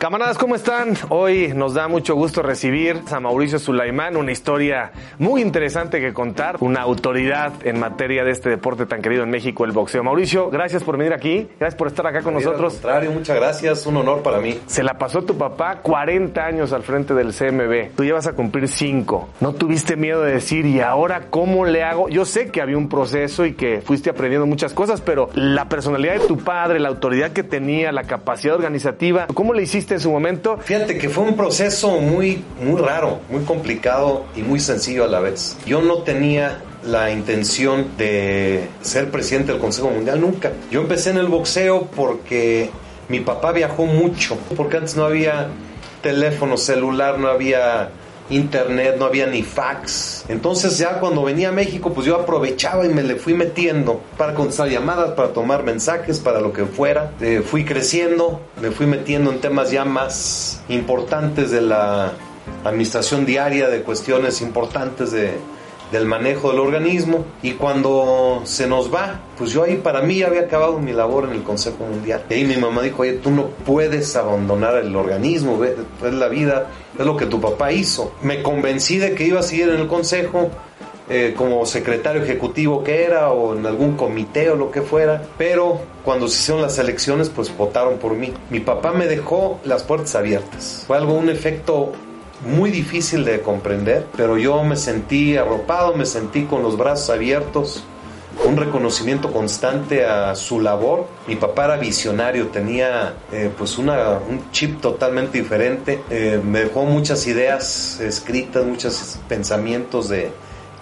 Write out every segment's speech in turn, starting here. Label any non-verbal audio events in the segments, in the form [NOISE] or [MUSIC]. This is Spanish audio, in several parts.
Camaradas, ¿cómo están? Hoy nos da mucho gusto recibir a Mauricio Sulaimán, una historia muy interesante que contar, una autoridad en materia de este deporte tan querido en México, el boxeo. Mauricio, gracias por venir aquí, gracias por estar acá con nosotros. Al contrario, muchas gracias, un honor para mí. Se la pasó tu papá 40 años al frente del CMB, tú llevas a cumplir 5. ¿No tuviste miedo de decir, y ahora cómo le hago? Yo sé que había un proceso y que fuiste aprendiendo muchas cosas, pero la personalidad de tu padre, la autoridad que tenía, la capacidad organizativa, ¿cómo le hiciste en su momento? Fíjate que fue un proceso muy, muy raro, muy complicado y muy sencillo a la vez. Yo no tenía la intención de ser presidente del Consejo Mundial nunca. Yo empecé en el boxeo porque mi papá viajó mucho, porque antes no había teléfono celular, no había internet, no había ni fax. Entonces ya cuando venía a México, pues yo aprovechaba y me le fui metiendo para contestar llamadas, para tomar mensajes, para lo que fuera. Eh, fui creciendo, me fui metiendo en temas ya más importantes de la administración diaria, de cuestiones importantes de, del manejo del organismo y cuando se nos va, pues yo ahí para mí había acabado mi labor en el Consejo Mundial. Y ahí mi mamá dijo, oye, tú no puedes abandonar el organismo, es la vida, es lo que tu papá hizo. Me convencí de que iba a seguir en el Consejo. Eh, como secretario ejecutivo que era o en algún comité o lo que fuera, pero cuando se hicieron las elecciones pues votaron por mí. Mi papá me dejó las puertas abiertas. Fue algo, un efecto muy difícil de comprender, pero yo me sentí arropado, me sentí con los brazos abiertos, un reconocimiento constante a su labor. Mi papá era visionario, tenía eh, pues una, un chip totalmente diferente, eh, me dejó muchas ideas escritas, muchos pensamientos de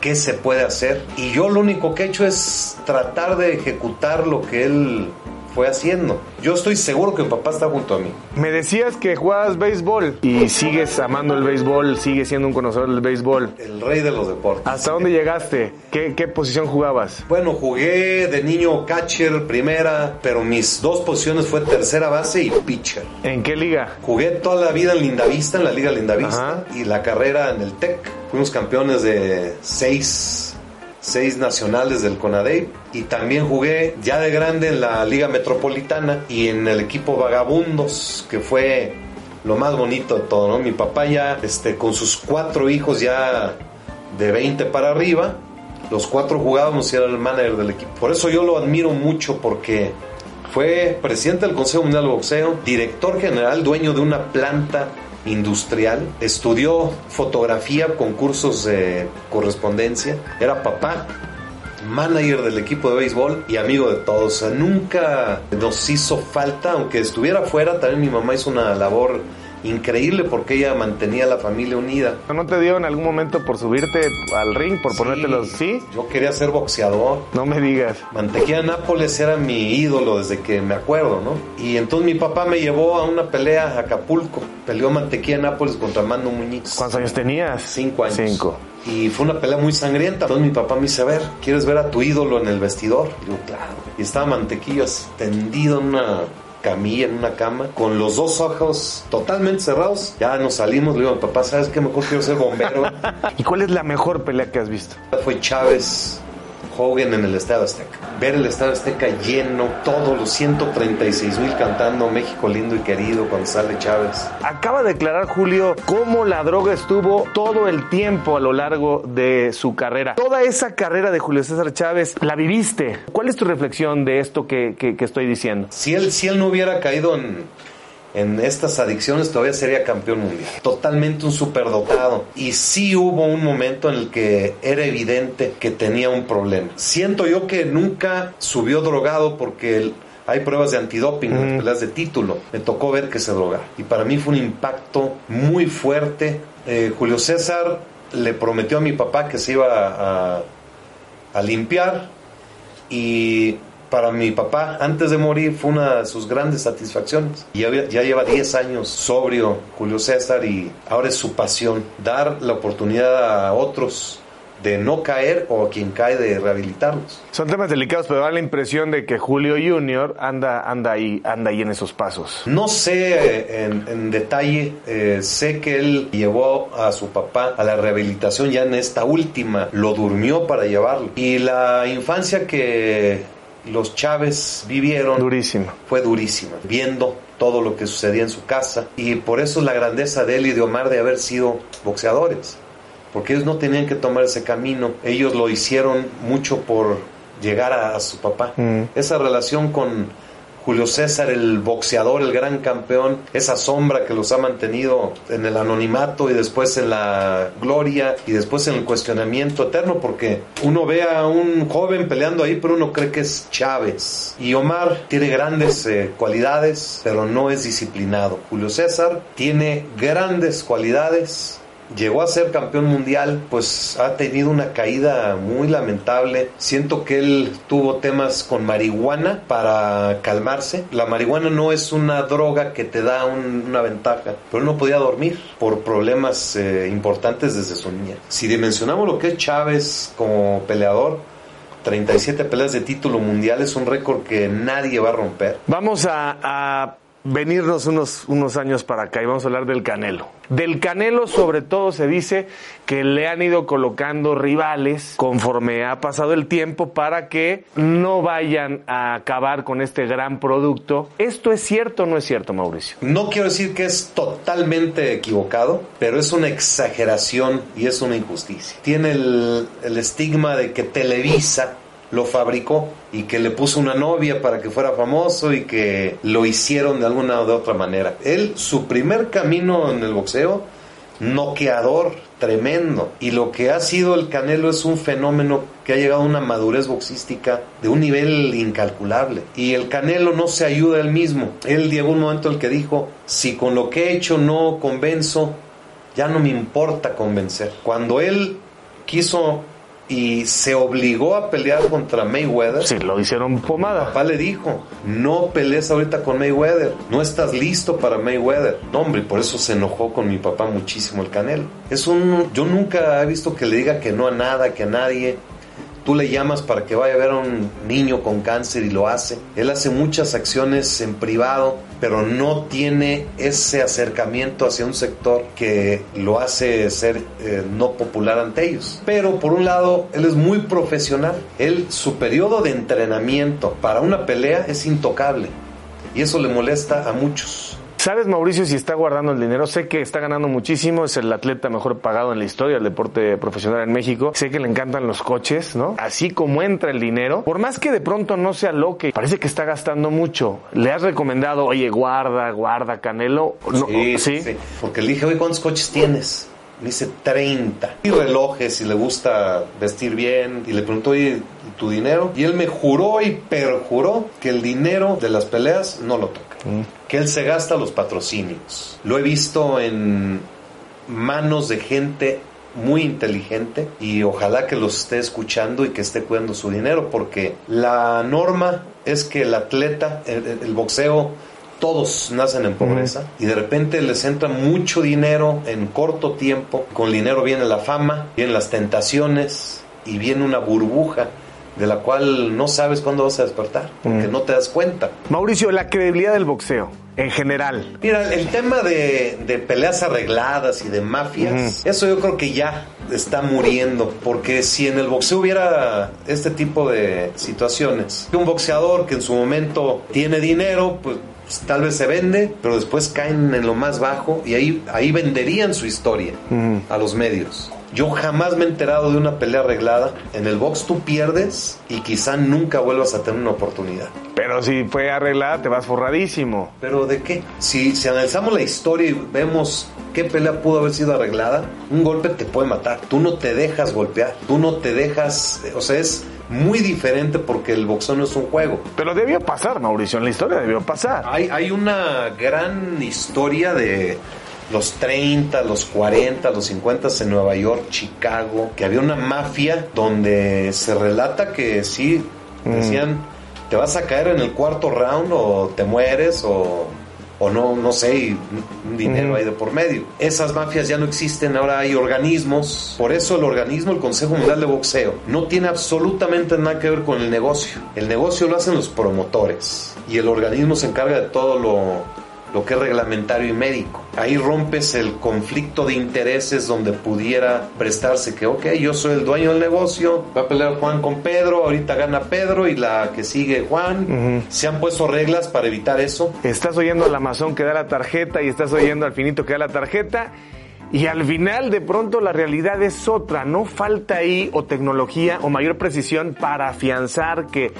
qué se puede hacer y yo lo único que he hecho es tratar de ejecutar lo que él fue haciendo. Yo estoy seguro que mi papá está junto a mí. Me decías que jugabas béisbol y sigues amando el béisbol, sigues siendo un conocedor del béisbol. El rey de los deportes. ¿Hasta dónde llegaste? ¿Qué, qué posición jugabas? Bueno, jugué de niño catcher, primera, pero mis dos posiciones fue tercera base y pitcher. ¿En qué liga? Jugué toda la vida en Lindavista, en la Liga Lindavista, y la carrera en el TEC. Fuimos campeones de seis seis nacionales del CONADEIP y también jugué ya de grande en la Liga Metropolitana y en el equipo Vagabundos, que fue lo más bonito de todo. Mi papá ya, este, con sus cuatro hijos ya de 20 para arriba, los cuatro jugábamos y era el manager del equipo. Por eso yo lo admiro mucho porque fue presidente del Consejo Mundial de Boxeo, director general, dueño de una planta industrial, estudió fotografía con cursos de correspondencia, era papá, manager del equipo de béisbol y amigo de todos. nunca nos hizo falta, aunque estuviera fuera, también mi mamá hizo una labor increíble porque ella mantenía a la familia unida. ¿No te dio en algún momento por subirte al ring, por ponértelos? ¿Sí? Yo quería ser boxeador. No me digas. Mantequilla Nápoles era mi ídolo desde que me acuerdo, ¿no? Y entonces mi papá me llevó a una pelea a Acapulco. Peleó Mantequilla Nápoles contra Mando Muñiz. ¿Cuántos años tenías? Cinco años. Cinco. Y fue una pelea muy sangrienta. Entonces mi papá me dice, a ver, ¿quieres ver a tu ídolo en el vestidor? Y yo, claro. Y estaba Mantequillas tendido en una camilla, en una cama, con los dos ojos totalmente cerrados. Ya nos salimos, le digo papá, ¿sabes qué? Mejor quiero ser bombero. [LAUGHS] ¿Y cuál es la mejor pelea que has visto? Fue Chávez Hogan en el Estadio Azteca. Ver el Estadio Azteca lleno, todos los 136 mil cantando México lindo y querido cuando sale Chávez. Acaba de declarar Julio cómo la droga estuvo todo el tiempo a lo largo de su carrera. Toda esa carrera de Julio César Chávez la viviste. ¿Cuál es tu reflexión de esto que, que estoy diciendo? Si él, si él no hubiera caído en, en estas adicciones todavía sería campeón mundial. Totalmente un superdotado. Y sí hubo un momento en el que era evidente que tenía un problema. Siento yo que nunca subió drogado porque hay pruebas de antidoping en las peleas de título. Me tocó ver que se droga. Y para mí fue un impacto muy fuerte. Eh, Julio César le prometió a mi papá que se iba a, a limpiar y para mi papá, antes de morir, fue una de sus grandes satisfacciones. Ya, ya lleva 10 años sobrio Julio César y ahora es su pasión dar la oportunidad a otros de no caer o a quien cae de rehabilitarlos. Son temas delicados, pero da la impresión de que Julio Junior anda, anda, ahí, anda ahí en esos pasos. No sé eh, en, detalle, eh, sé que él llevó a su papá a la rehabilitación ya en esta última, lo durmió para llevarlo. Y la infancia que los Chávez vivieron Durísima. fue durísima, viendo todo lo que sucedía en su casa y por eso la grandeza de él y de Omar de haber sido boxeadores, porque ellos no tenían que tomar ese camino, ellos lo hicieron mucho por llegar a, a su papá. Mm. Esa relación con Julio César, el boxeador, el gran campeón, esa sombra que los ha mantenido en el anonimato y después en la gloria y después en el cuestionamiento eterno, porque uno ve a un joven peleando ahí, pero uno cree que es Chávez. Y Omar tiene grandes eh, cualidades, pero no es disciplinado. Julio César tiene grandes cualidades, llegó a ser campeón mundial, pues ha tenido una caída muy lamentable. Siento que él tuvo temas con marihuana para calmarse. La marihuana no es una droga que te da un- una ventaja, pero él no podía dormir por problemas eh, importantes desde su niñez. Si dimensionamos lo que es Chávez como peleador, 37 peleas de título mundial es un récord que nadie va a romper. Vamos a venirnos unos, unos años para acá y vamos a hablar del Canelo. Del Canelo sobre todo se dice que le han ido colocando rivales conforme ha pasado el tiempo para que no vayan a acabar con este gran producto. ¿Esto es cierto o no es cierto, Mauricio? No quiero decir que es totalmente equivocado, pero es una exageración y es una injusticia. Tiene el, el estigma de que Televisa lo fabricó y que le puso una novia para que fuera famoso y que lo hicieron de alguna o de otra manera. Él, su primer camino en el boxeo, noqueador tremendo. Y lo que ha sido el Canelo es un fenómeno que ha llegado a una madurez boxística de un nivel incalculable. Y el Canelo no se ayuda él mismo. Él llegó un momento en el que dijo, si con lo que he hecho no convenzo, ya no me importa convencer. Cuando él quiso y se obligó a pelear contra Mayweather, Sí, lo hicieron pomada. papá le dijo, no pelees ahorita con Mayweather, no estás listo para Mayweather. No, hombre, por eso se enojó con mi papá muchísimo el Canelo. Es un, yo nunca he visto que le diga que no a nada, que a nadie. Tú le llamas para que vaya a ver a un niño con cáncer y lo hace. Él hace muchas acciones en privado, pero no tiene ese acercamiento hacia un sector que lo hace ser eh, no popular ante ellos. Pero por un lado, él es muy profesional. Él, su periodo de entrenamiento para una pelea es intocable. Y eso le molesta a muchos. ¿Sabes, Mauricio, si está guardando el dinero? Sé que está ganando muchísimo, es el atleta mejor pagado en la historia del deporte profesional en México. Sé que le encantan los coches, ¿no? Así como entra el dinero, por más que de pronto no sea lo que parece que está gastando mucho. ¿Le has recomendado, oye, guarda, guarda, Canelo? No, sí, sí. Porque le dije, oye, ¿cuántos coches tienes? Me dice 30. Y relojes y le gusta vestir bien. Y le preguntó, oye, ¿y tu dinero? Y él me juró y perjuró que el dinero de las peleas no lo toca. Que él se gasta los patrocinios. Lo he visto en manos de gente muy inteligente y ojalá que los esté escuchando y que esté cuidando su dinero porque la norma es que el atleta, el, el- el boxeo, todos nacen en pobreza y de repente les entra mucho dinero en corto tiempo. Con dinero viene la fama, vienen las tentaciones y viene una burbuja de la cual no sabes cuándo vas a despertar porque no te das cuenta. Mauricio, la credibilidad del boxeo, en general. Mira, el tema de, de peleas arregladas y de mafias, eso yo creo que ya está muriendo, porque si en el boxeo hubiera este tipo de situaciones, un boxeador que en su momento tiene dinero, pues tal vez se vende, pero después caen en lo más bajo y ahí, ahí venderían su historia a los medios. Yo jamás me he enterado de una pelea arreglada. En el box tú pierdes y quizá nunca vuelvas a tener una oportunidad. Pero si fue arreglada, te vas forradísimo. ¿Pero de qué? Si, si analizamos la historia y vemos qué pelea pudo haber sido arreglada, un golpe te puede matar. Tú no te dejas golpear, tú no te dejas, o sea, es muy diferente porque el boxeo no es un juego. Pero debió pasar, Mauricio, en la historia debió pasar. Hay, hay una gran historia de los 30, los 40, los 50 en Nueva York, Chicago, que había una mafia donde se relata que sí, decían, te vas a caer en el cuarto round o te mueres o, o no, no sé, y un dinero ahí de por medio. Esas mafias ya no existen, ahora hay organismos. Por eso el organismo, el Consejo Mundial de Boxeo, no tiene absolutamente nada que ver con el negocio. El negocio lo hacen los promotores y el organismo se encarga de todo lo lo que es reglamentario y médico. Ahí rompes el conflicto de intereses donde pudiera prestarse que, ok, yo soy el dueño del negocio, va a pelear Juan con Pedro, ahorita gana Pedro y la que sigue Juan. Se han puesto reglas para evitar eso. Estás oyendo al Amazon que da la tarjeta y estás oyendo al finito que da la tarjeta. Y al final de pronto la realidad es otra, no falta ahí o tecnología o mayor precisión para afianzar que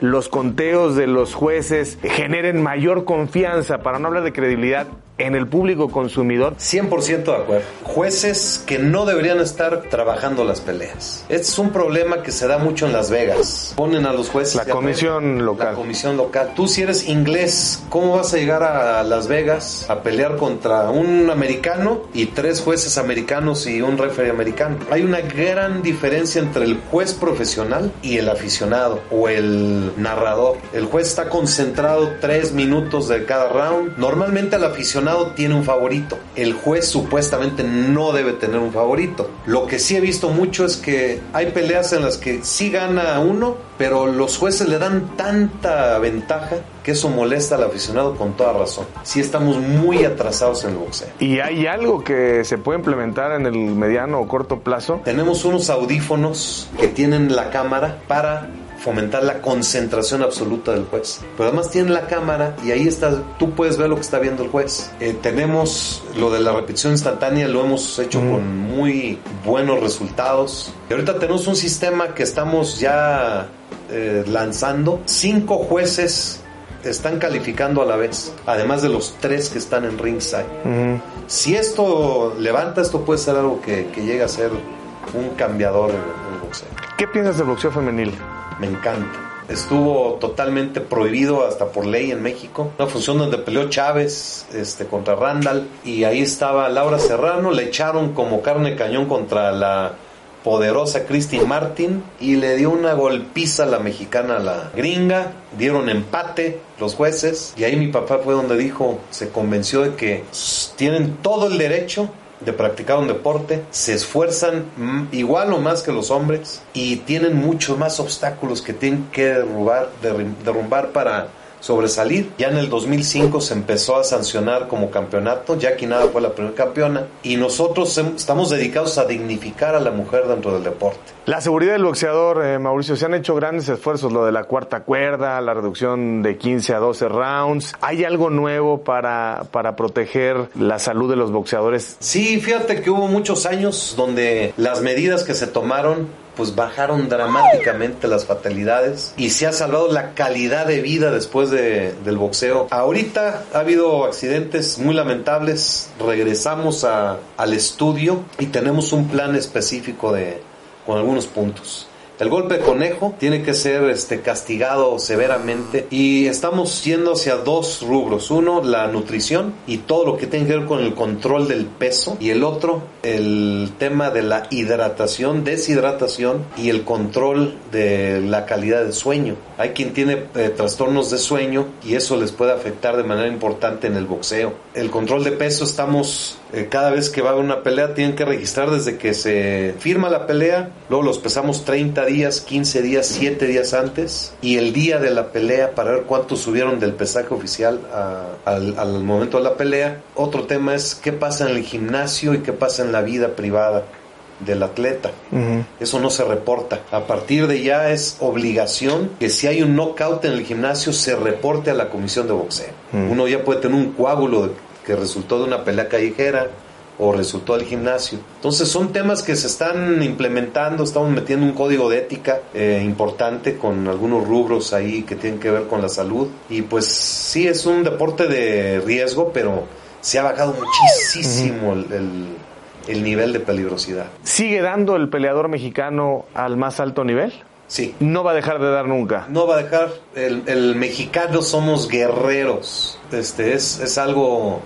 los conteos de los jueces generen mayor confianza, para no hablar de credibilidad, en el público consumidor? 100% de acuerdo. Jueces que no deberían estar trabajando las peleas. Este es un problema que se da mucho en Las Vegas. Ponen a los jueces. La comisión local. La comisión local. Tú si eres inglés, ¿cómo vas a llegar a Las Vegas a pelear contra un americano y tres jueces americanos y un referee americano? Hay una gran diferencia entre el juez profesional y el aficionado o el narrador. El juez está concentrado tres minutos de cada round. Normalmente el aficionado tiene un favorito. El juez supuestamente no debe tener un favorito. Lo que sí he visto mucho es que hay peleas en las que sí gana uno, pero los jueces le dan tanta ventaja que eso molesta al aficionado con toda razón. Sí estamos muy atrasados en el boxeo. ¿Y hay algo que se puede implementar en el mediano o corto plazo? Tenemos unos audífonos que tienen la cámara para fomentar la concentración absoluta del juez. Pero además tiene la cámara y ahí está, tú puedes ver lo que está viendo el juez. Eh, tenemos lo de la repetición instantánea, lo hemos hecho con muy buenos resultados. Y ahorita tenemos un sistema que estamos ya eh, lanzando. Cinco jueces están calificando a la vez, además de los tres que están en ringside. Si esto levanta, esto puede ser algo que, que llega a ser un cambiador en el boxeo. ¿Qué piensas del boxeo femenil? Me encanta. Estuvo totalmente prohibido hasta por ley en México. Una función donde peleó Chávez este, contra Randall y ahí estaba Laura Serrano. Le echaron como carne cañón contra la poderosa Christine Martin y le dio una golpiza a la mexicana a la gringa. Dieron empate los jueces y ahí mi papá fue donde dijo, se convenció de que tienen todo el derecho de practicar un deporte, se esfuerzan igual o más que los hombres y tienen muchos más obstáculos que tienen que derrubar, derrumbar para sobresalir. Ya en el 2005 se empezó a sancionar como campeonato, Jackie Nada fue la primera campeona y nosotros estamos dedicados a dignificar a la mujer dentro del deporte. La seguridad del boxeador, eh, Mauricio, se han hecho grandes esfuerzos, lo de la cuarta cuerda, la reducción de 15 a 12 rounds. ¿Hay algo nuevo para, para proteger la salud de los boxeadores? Sí, fíjate que hubo muchos años donde las medidas que se tomaron pues bajaron dramáticamente las fatalidades y se ha salvado la calidad de vida después de, del boxeo. Ahorita ha habido accidentes muy lamentables, regresamos a, al estudio y tenemos un plan específico de, con algunos puntos. El golpe conejo tiene que ser este, castigado severamente y estamos yendo hacia dos rubros. Uno, la nutrición y todo lo que tiene que ver con el control del peso y el otro, el tema de la hidratación, deshidratación y el control de la calidad del sueño. Hay quien tiene eh, trastornos de sueño y eso les puede afectar de manera importante en el boxeo. El control de peso estamos eh, cada vez que va a haber una pelea tienen que registrar desde que se firma la pelea, luego los pesamos 30 días, 15 días, 7 días antes y el día de la pelea para ver cuántos subieron del pesaje oficial al, momento de la pelea. Otro tema es qué pasa en el gimnasio y qué pasa en la vida privada del atleta. Eso no se reporta. A partir de ya es obligación que si hay un knockout en el gimnasio se reporte a la comisión de boxeo. Uno ya puede tener un coágulo de que resultó de una pelea callejera o resultó del gimnasio. Entonces son temas que se están implementando, estamos metiendo un código de ética eh, importante con algunos rubros ahí que tienen que ver con la salud. Y pues sí, es un deporte de riesgo, pero se ha bajado muchísimo el, el nivel de peligrosidad. ¿Sigue dando el peleador mexicano al más alto nivel? Sí. No va a dejar de dar nunca. No va a dejar. El, el mexicano somos guerreros. Este es, es algo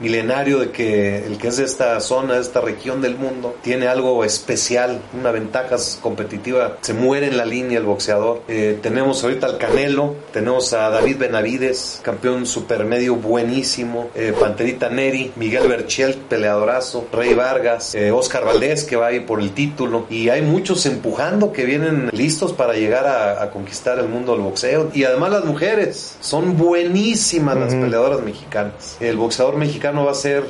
milenario de que el que es de esta zona, de esta región del mundo, tiene algo especial, una ventaja competitiva. Se muere en la línea el boxeador. Eh, tenemos ahorita al Canelo, tenemos a David Benavides, campeón supermedio buenísimo, eh, Panterita Neri, Miguel Berchel, peleadorazo, Rey Vargas, eh, Oscar Valdés que va ahí por el título. Y hay muchos empujando que vienen listos para llegar a, conquistar el mundo del boxeo. Y además las mujeres, son buenísimas las peleadoras mexicanas. El boxeador mexicano va a ser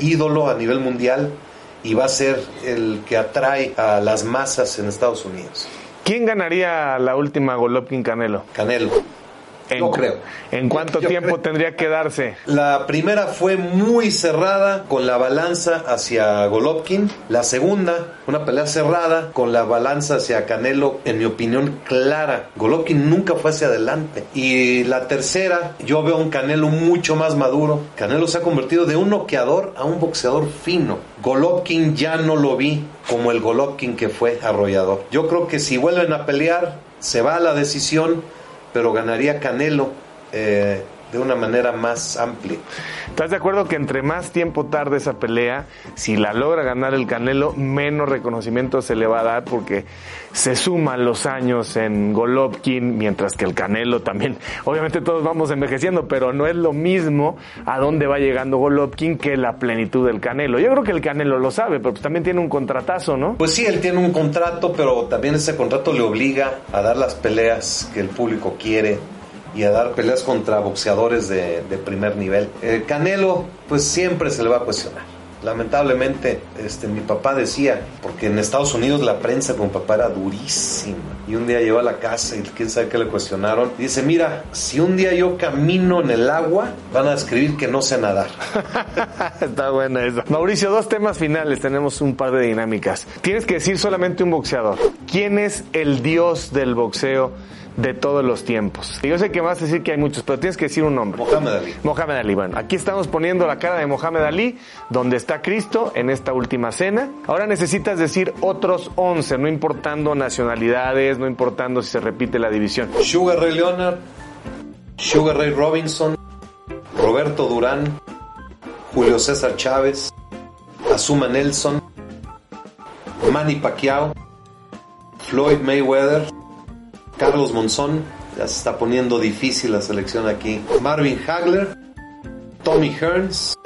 ídolo a nivel mundial y va a ser el que atrae a las masas en Estados Unidos. ¿Quién ganaría la última Golovkin Canelo? Canelo. En, creo. ¿En cuánto tiempo tendría que darse? La primera fue muy cerrada con la balanza hacia Golovkin. La segunda, una pelea cerrada con la balanza hacia Canelo, en mi opinión, clara. Golovkin nunca fue hacia adelante. Y la tercera, yo veo un Canelo mucho más maduro. Canelo se ha convertido de un noqueador a un boxeador fino. Golovkin ya no lo vi como el Golovkin que fue arrollador. Yo creo que si vuelven a pelear, se va a la decisión pero ganaría Canelo eh, de una manera más amplia. ¿Estás de acuerdo que entre más tiempo tarde esa pelea, si la logra ganar el Canelo, menos reconocimiento se le va a dar porque se suman los años en Golovkin, mientras que el Canelo también, obviamente todos vamos envejeciendo, pero no es lo mismo a dónde va llegando Golovkin que la plenitud del Canelo. Yo creo que el Canelo lo sabe, pero pues también tiene un contratazo, ¿no? Pues sí, él tiene un contrato, pero también ese contrato le obliga a dar las peleas que el público quiere y a dar peleas contra boxeadores de, primer nivel. El Canelo, pues siempre se le va a cuestionar. Lamentablemente, este, mi papá decía, porque en Estados Unidos la prensa con papá era durísima. Y un día llegó a la casa y quién sabe qué le cuestionaron. Dice, mira, si un día yo camino en el agua, van a escribir que no sé nadar. [LAUGHS] Está buena eso. Mauricio, dos temas finales. Tenemos un par de dinámicas. Tienes que decir solamente un boxeador. ¿Quién es el dios del boxeo? De todos los tiempos. Yo sé que vas a decir que hay muchos, pero tienes que decir un nombre. Mohamed Ali. Mohamed Ali. Bueno, aquí estamos poniendo la cara de Mohamed Ali, donde está Cristo en esta última cena. Ahora necesitas decir otros 11, no importando nacionalidades, no importando si se repite la división. Sugar Ray Leonard, Sugar Ray Robinson, Roberto Durán, Julio César Chávez, Azuma Nelson, Manny Pacquiao, Floyd Mayweather, Carlos Monzón, ya se está poniendo difícil la selección aquí. Marvin Hagler, Tommy Hearns,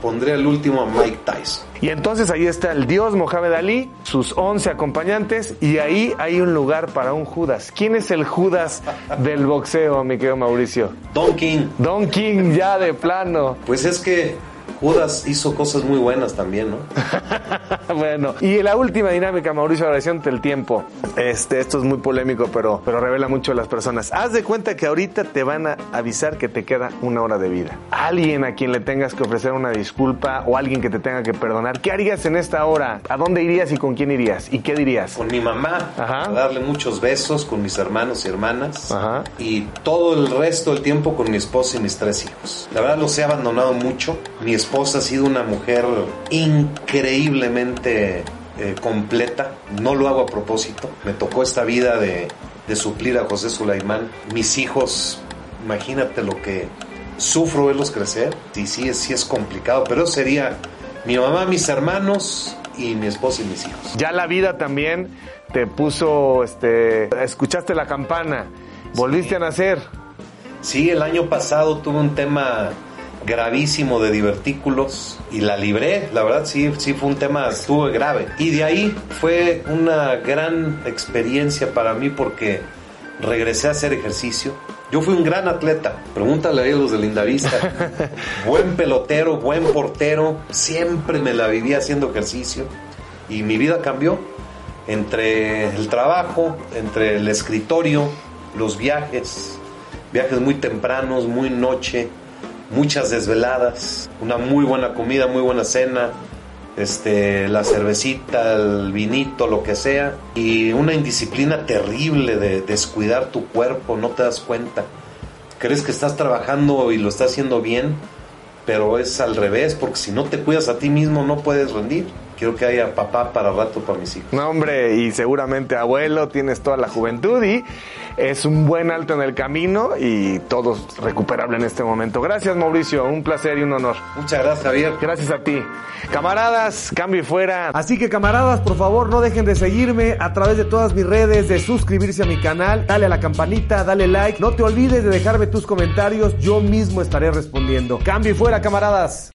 pondré el último a Mike Tyson. Y entonces ahí está el dios Mohamed Ali, sus 11 acompañantes, y ahí hay un lugar para un Judas. ¿Quién es el Judas del boxeo, mi querido Mauricio? Don King. Don King, ya de plano. Pues es que Judas hizo cosas muy buenas también, ¿no? [LAUGHS] bueno, y la última dinámica, Mauricio, agradeciéndote el tiempo. Este, esto es muy polémico, pero, pero revela mucho a las personas. Haz de cuenta que ahorita te van a avisar que te queda una hora de vida. Alguien a quien le tengas que ofrecer una disculpa o alguien que te tenga que perdonar. ¿Qué harías en esta hora? ¿A dónde irías y con quién irías? ¿Y qué dirías? Con mi mamá. A darle muchos besos con mis hermanos y hermanas. Ajá. Y todo el resto del tiempo con mi esposa y mis tres hijos. La verdad los he abandonado mucho. Mi esposa esposa ha sido una mujer increíblemente eh, completa. No lo hago a propósito. Me tocó esta vida de, suplir a José Sulaimán. Mis hijos, imagínate lo que sufro verlos crecer. Y sí, sí es complicado, pero sería mi mamá, mis hermanos y mi esposa y mis hijos. Ya la vida también te puso, este, escuchaste la campana, volviste a nacer. Sí, el año pasado tuve un tema gravísimo de divertículos y la libré, la verdad sí, sí fue un tema, estuvo grave. Y de ahí fue una gran experiencia para mí porque regresé a hacer ejercicio. Yo fui un gran atleta, pregúntale a los de Lindavista. [LAUGHS] buen pelotero, buen portero, siempre me la vivía haciendo ejercicio y mi vida cambió entre el trabajo, entre el escritorio, los viajes, viajes muy tempranos, muy noche, muchas desveladas, una muy buena comida, muy buena cena, este, la cervecita, el vinito, lo que sea, y una indisciplina terrible de descuidar tu cuerpo, no te das cuenta. Crees que estás trabajando y lo estás haciendo bien, pero es al revés, porque si no te cuidas a ti mismo no puedes rendir. quiero que haya papá para rato para mis hijos. No, hombre, y seguramente abuelo, tienes toda la juventud y es un buen alto en el camino y todo recuperable en este momento. Gracias, Mauricio, un placer y un honor. Muchas gracias, Javier. Gracias a ti. Camaradas, cambio y fuera. Así que camaradas, por favor, no dejen de seguirme a través de todas mis redes, de suscribirse a mi canal, dale a la campanita, dale like. No te olvides de dejarme tus comentarios, yo mismo estaré respondiendo. Cambio y fuera, camaradas.